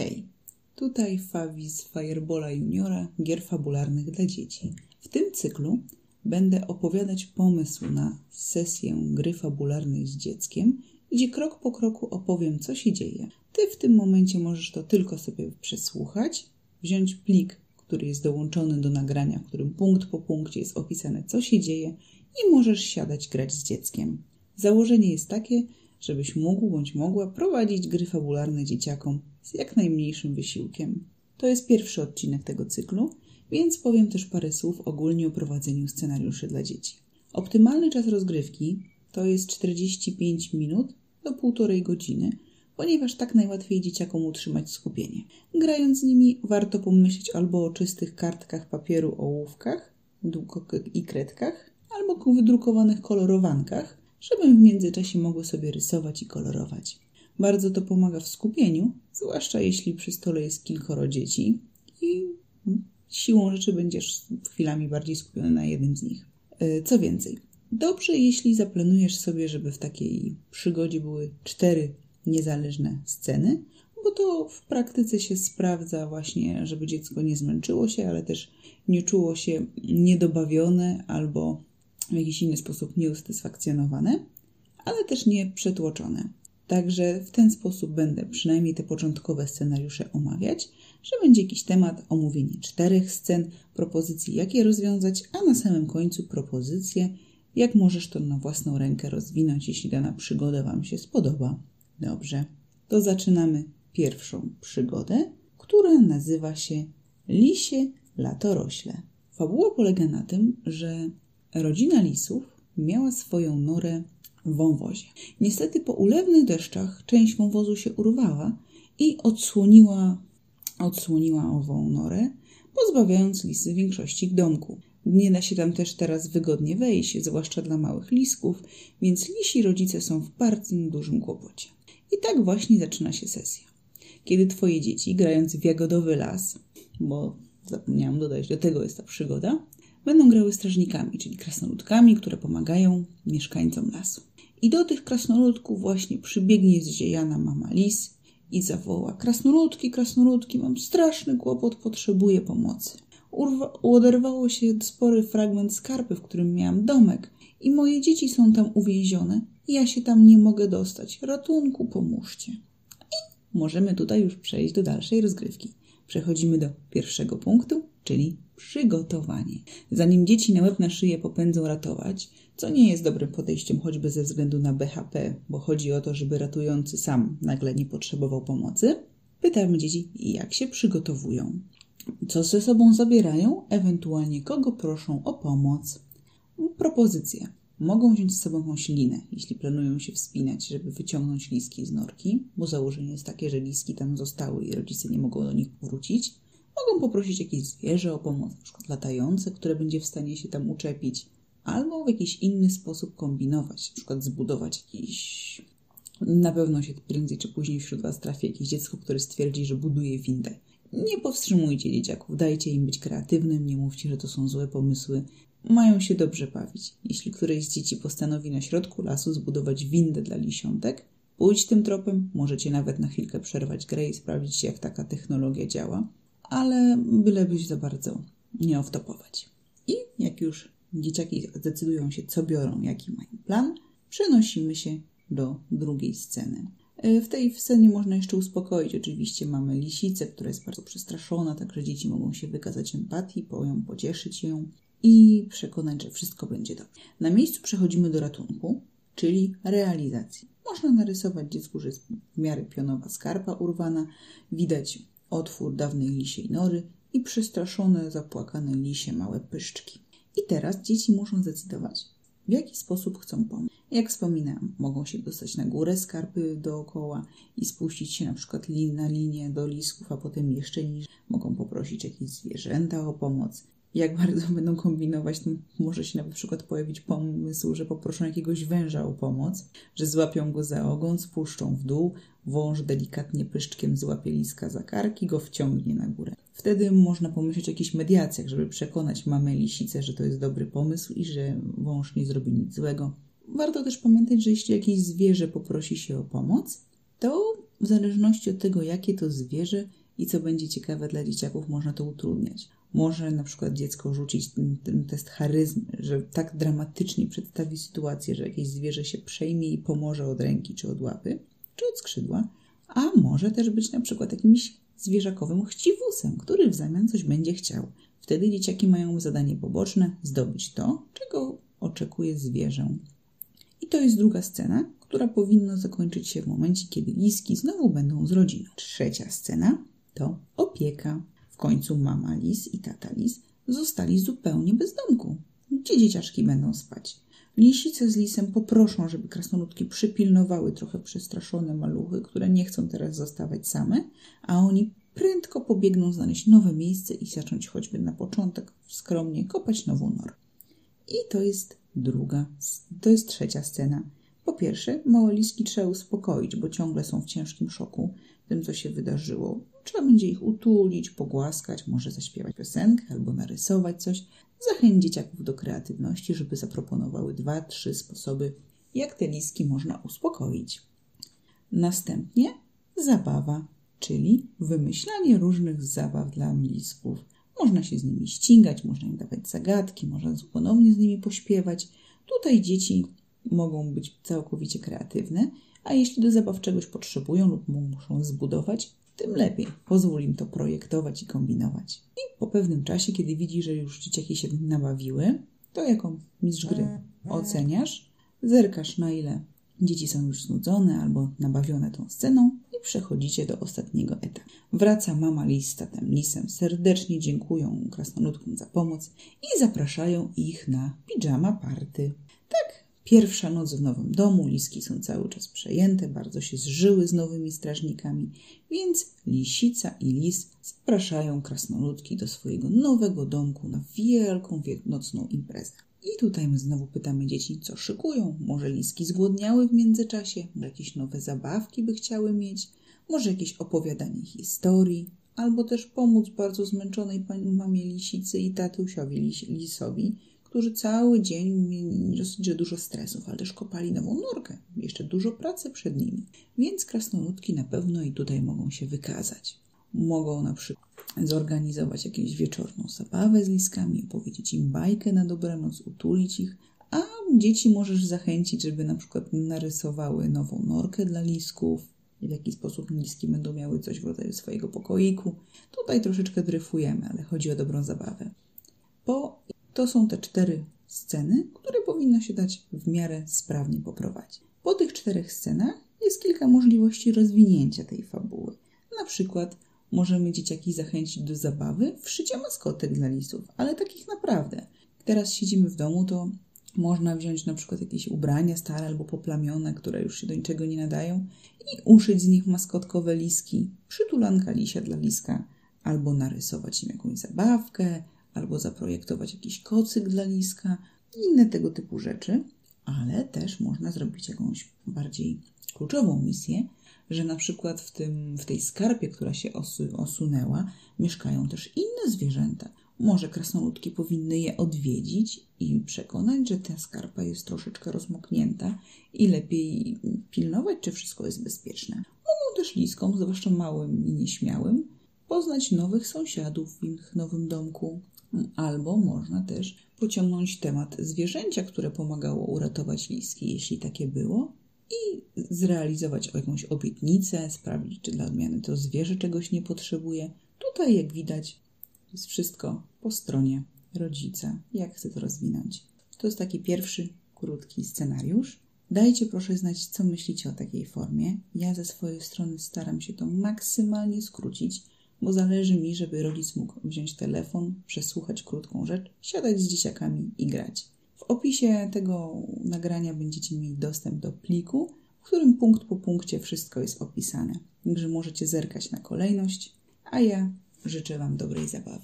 Hej, tutaj Fawi Firebola Juniora, gier fabularnych dla dzieci. W tym cyklu będę opowiadać pomysł na sesję gry fabularnej z dzieckiem, gdzie krok po kroku opowiem, co się dzieje. Ty w tym momencie możesz to tylko sobie przesłuchać, wziąć plik, który jest dołączony do nagrania, w którym punkt po punkcie jest opisane, co się dzieje, i możesz siadać grać z dzieckiem. Założenie jest takie, żebyś mógł bądź mogła prowadzić gry fabularne dzieciakom z jak najmniejszym wysiłkiem. To jest pierwszy odcinek tego cyklu, więc powiem też parę słów ogólnie o prowadzeniu scenariuszy dla dzieci. Optymalny czas rozgrywki to jest 45 minut do półtorej godziny, ponieważ tak najłatwiej dzieciakom utrzymać skupienie. Grając z nimi warto pomyśleć albo o czystych kartkach papieru ołówkach i kredkach, albo wydrukowanych kolorowankach, żeby w międzyczasie mogły sobie rysować i kolorować. Bardzo to pomaga w skupieniu, zwłaszcza jeśli przy stole jest kilkoro dzieci i siłą rzeczy będziesz chwilami bardziej skupiony na jednym z nich. E, co więcej, dobrze jeśli zaplanujesz sobie, żeby w takiej przygodzie były cztery niezależne sceny, bo to w praktyce się sprawdza właśnie, żeby dziecko nie zmęczyło się, ale też nie czuło się niedobawione albo w jakiś inny sposób nieusatysfakcjonowane, ale też nie przetłoczone. Także w ten sposób będę przynajmniej te początkowe scenariusze omawiać, że będzie jakiś temat, omówienie czterech scen, propozycji, jak je rozwiązać, a na samym końcu propozycje, jak możesz to na własną rękę rozwinąć, jeśli dana przygoda Wam się spodoba. Dobrze, to zaczynamy pierwszą przygodę, która nazywa się Lisie Latorośle. Fabuła polega na tym, że rodzina lisów miała swoją norę wąwozie. Niestety po ulewnych deszczach część wąwozu się urwała i odsłoniła, odsłoniła ową norę, pozbawiając lisy większości domku. Nie da się tam też teraz wygodnie wejść, zwłaszcza dla małych lisków, więc lisi rodzice są w bardzo dużym kłopocie. I tak właśnie zaczyna się sesja. Kiedy twoje dzieci, grając w jagodowy las, bo zapomniałam dodać, do tego jest ta przygoda, będą grały strażnikami, czyli krasnoludkami, które pomagają mieszkańcom lasu. I do tych krasnoludków właśnie przybiegnie zdziejana mama lis i zawoła: Krasnoludki, krasnoludki, mam straszny kłopot, potrzebuję pomocy. Oderwało się spory fragment skarpy, w którym miałam domek, i moje dzieci są tam uwięzione, ja się tam nie mogę dostać. Ratunku, pomóżcie. I możemy tutaj już przejść do dalszej rozgrywki. Przechodzimy do pierwszego punktu, czyli przygotowanie. Zanim dzieci na łeb na szyję popędzą ratować, co nie jest dobrym podejściem choćby ze względu na BHP, bo chodzi o to, żeby ratujący sam nagle nie potrzebował pomocy, pytamy dzieci, jak się przygotowują, co ze sobą zabierają, ewentualnie kogo proszą o pomoc. Propozycje. Mogą wziąć z sobą jakąś linę, jeśli planują się wspinać, żeby wyciągnąć liski z norki, bo założenie jest takie, że liski tam zostały i rodzice nie mogą do nich powrócić. Mogą poprosić jakieś zwierzę o pomoc, przykład latające, które będzie w stanie się tam uczepić, albo w jakiś inny sposób kombinować, na przykład zbudować jakiś. Na pewno się prędzej czy później wśród Was trafi jakieś dziecko, które stwierdzi, że buduje windę. Nie powstrzymujcie dzieciaków, dajcie im być kreatywnym, nie mówcie, że to są złe pomysły. Mają się dobrze bawić. Jeśli któreś z dzieci postanowi na środku lasu zbudować windę dla lisiątek, pójdź tym tropem, możecie nawet na chwilkę przerwać grę i sprawdzić, jak taka technologia działa ale bylebyś za bardzo nie oftopować. I jak już dzieciaki zdecydują się, co biorą, jaki mają plan, przenosimy się do drugiej sceny. E, w tej scenie można jeszcze uspokoić. Oczywiście mamy lisicę, która jest bardzo przestraszona, także dzieci mogą się wykazać empatii, ją pocieszyć ją i przekonać, że wszystko będzie dobrze. Na miejscu przechodzimy do ratunku, czyli realizacji. Można narysować dziecku, że jest w miarę pionowa skarpa urwana, widać otwór dawnej lisiej nory i przestraszone, zapłakane lisie małe pyszczki. I teraz dzieci muszą zdecydować, w jaki sposób chcą pomóc. Jak wspominałam, mogą się dostać na górę skarpy dookoła i spuścić się na przykład lin na linię do lisków, a potem jeszcze niżej. Mogą poprosić jakieś zwierzęta o pomoc. Jak bardzo będą kombinować, to może się na przykład pojawić pomysł, że poproszą jakiegoś węża o pomoc, że złapią go za ogon, spuszczą w dół, Wąż delikatnie pyszczkiem złapie liska za karki, go wciągnie na górę. Wtedy można pomyśleć o jakichś mediacjach, żeby przekonać mamę lisicę, że to jest dobry pomysł i że wąż nie zrobi nic złego. Warto też pamiętać, że jeśli jakieś zwierzę poprosi się o pomoc, to w zależności od tego, jakie to zwierzę i co będzie ciekawe dla dzieciaków, można to utrudniać. Może na przykład dziecko rzucić ten, ten test charyzmy, że tak dramatycznie przedstawi sytuację, że jakieś zwierzę się przejmie i pomoże od ręki czy od łapy, czy od skrzydła, a może też być na przykład jakimś zwierzakowym chciwusem, który w zamian coś będzie chciał. Wtedy dzieciaki mają zadanie poboczne zdobyć to, czego oczekuje zwierzę. I to jest druga scena, która powinna zakończyć się w momencie, kiedy liski znowu będą z rodziną. Trzecia scena to opieka. W końcu mama lis i tata lis zostali zupełnie bez domku. Gdzie dzieciaczki będą spać? Lisice z lisem poproszą, żeby krasnoludki przypilnowały trochę przestraszone maluchy, które nie chcą teraz zostawać same, a oni prędko pobiegną znaleźć nowe miejsce i zacząć choćby na początek skromnie kopać nową norę. I to jest druga, to jest trzecia scena. Po pierwsze, małe liski trzeba uspokoić, bo ciągle są w ciężkim szoku tym, co się wydarzyło. Trzeba będzie ich utulić, pogłaskać, może zaśpiewać piosenkę albo narysować coś. Zachęcić dzieciaków do kreatywności, żeby zaproponowały dwa, trzy sposoby, jak te liski można uspokoić. Następnie zabawa, czyli wymyślanie różnych zabaw dla lisków. Można się z nimi ścigać, można im dawać zagadki, można ponownie z nimi pośpiewać. Tutaj dzieci mogą być całkowicie kreatywne, a jeśli do zabaw czegoś potrzebują lub muszą zbudować, tym lepiej. Pozwól im to projektować i kombinować. I po pewnym czasie, kiedy widzi, że już dzieciaki się nabawiły, to jako mistrz gry oceniasz, zerkasz na ile dzieci są już znudzone albo nabawione tą sceną i przechodzicie do ostatniego etapu. Wraca mama lis z tatem lisem, serdecznie dziękują krasnoludkom za pomoc i zapraszają ich na pijama party. Pierwsza noc w nowym domu, liski są cały czas przejęte, bardzo się zżyły z nowymi strażnikami, więc lisica i lis zapraszają krasnoludki do swojego nowego domku na wielką nocną imprezę. I tutaj my znowu pytamy dzieci, co szykują. Może liski zgłodniały w międzyczasie, może jakieś nowe zabawki by chciały mieć, może jakieś opowiadanie historii, albo też pomóc bardzo zmęczonej mamie lisicy i tatusiowi lis lisowi, którzy cały dzień mieli dosyć dużo stresów, ale też kopali nową nurkę. Jeszcze dużo pracy przed nimi. Więc krasnoludki na pewno i tutaj mogą się wykazać. Mogą na przykład zorganizować jakąś wieczorną zabawę z liskami, opowiedzieć im bajkę na dobranoc, utulić ich, a dzieci możesz zachęcić, żeby na przykład narysowały nową norkę dla lisków, w jaki sposób liski będą miały coś w rodzaju swojego pokoiku. Tutaj troszeczkę dryfujemy, ale chodzi o dobrą zabawę. Po to są te cztery sceny, które powinno się dać w miarę sprawnie poprowadzić. Po tych czterech scenach jest kilka możliwości rozwinięcia tej fabuły. Na przykład możemy dzieciaki zachęcić do zabawy w szycia maskotek dla lisów, ale takich naprawdę. Teraz siedzimy w domu, to można wziąć na przykład jakieś ubrania stare albo poplamione, które już się do niczego nie nadają i uszyć z nich maskotkowe liski, przytulanka lisia dla liska, albo narysować im jakąś zabawkę, albo zaprojektować jakiś kocyk dla liska, inne tego typu rzeczy, ale też można zrobić jakąś bardziej kluczową misję, że na przykład w, tym, w tej skarpie, która się osu, osunęła, mieszkają też inne zwierzęta. Może krasnoludki powinny je odwiedzić i przekonać, że ta skarpa jest troszeczkę rozmoknięta i lepiej pilnować, czy wszystko jest bezpieczne. Mogą też liskom, zwłaszcza małym i nieśmiałym, poznać nowych sąsiadów w ich nowym domku, Albo można też pociągnąć temat zwierzęcia, które pomagało uratować liski, jeśli takie było, i zrealizować jakąś obietnicę, sprawdzić, czy dla odmiany to zwierzę czegoś nie potrzebuje. Tutaj, jak widać, jest wszystko po stronie rodzica, jak chce to rozwinąć. To jest taki pierwszy, krótki scenariusz. Dajcie proszę znać, co myślicie o takiej formie. Ja ze swojej strony staram się to maksymalnie skrócić bo zależy mi, żeby rodzic mógł wziąć telefon, przesłuchać krótką rzecz, siadać z dzieciakami i grać. W opisie tego nagrania będziecie mieli dostęp do pliku, w którym punkt po punkcie wszystko jest opisane. Także możecie zerkać na kolejność, a ja życzę Wam dobrej zabawy.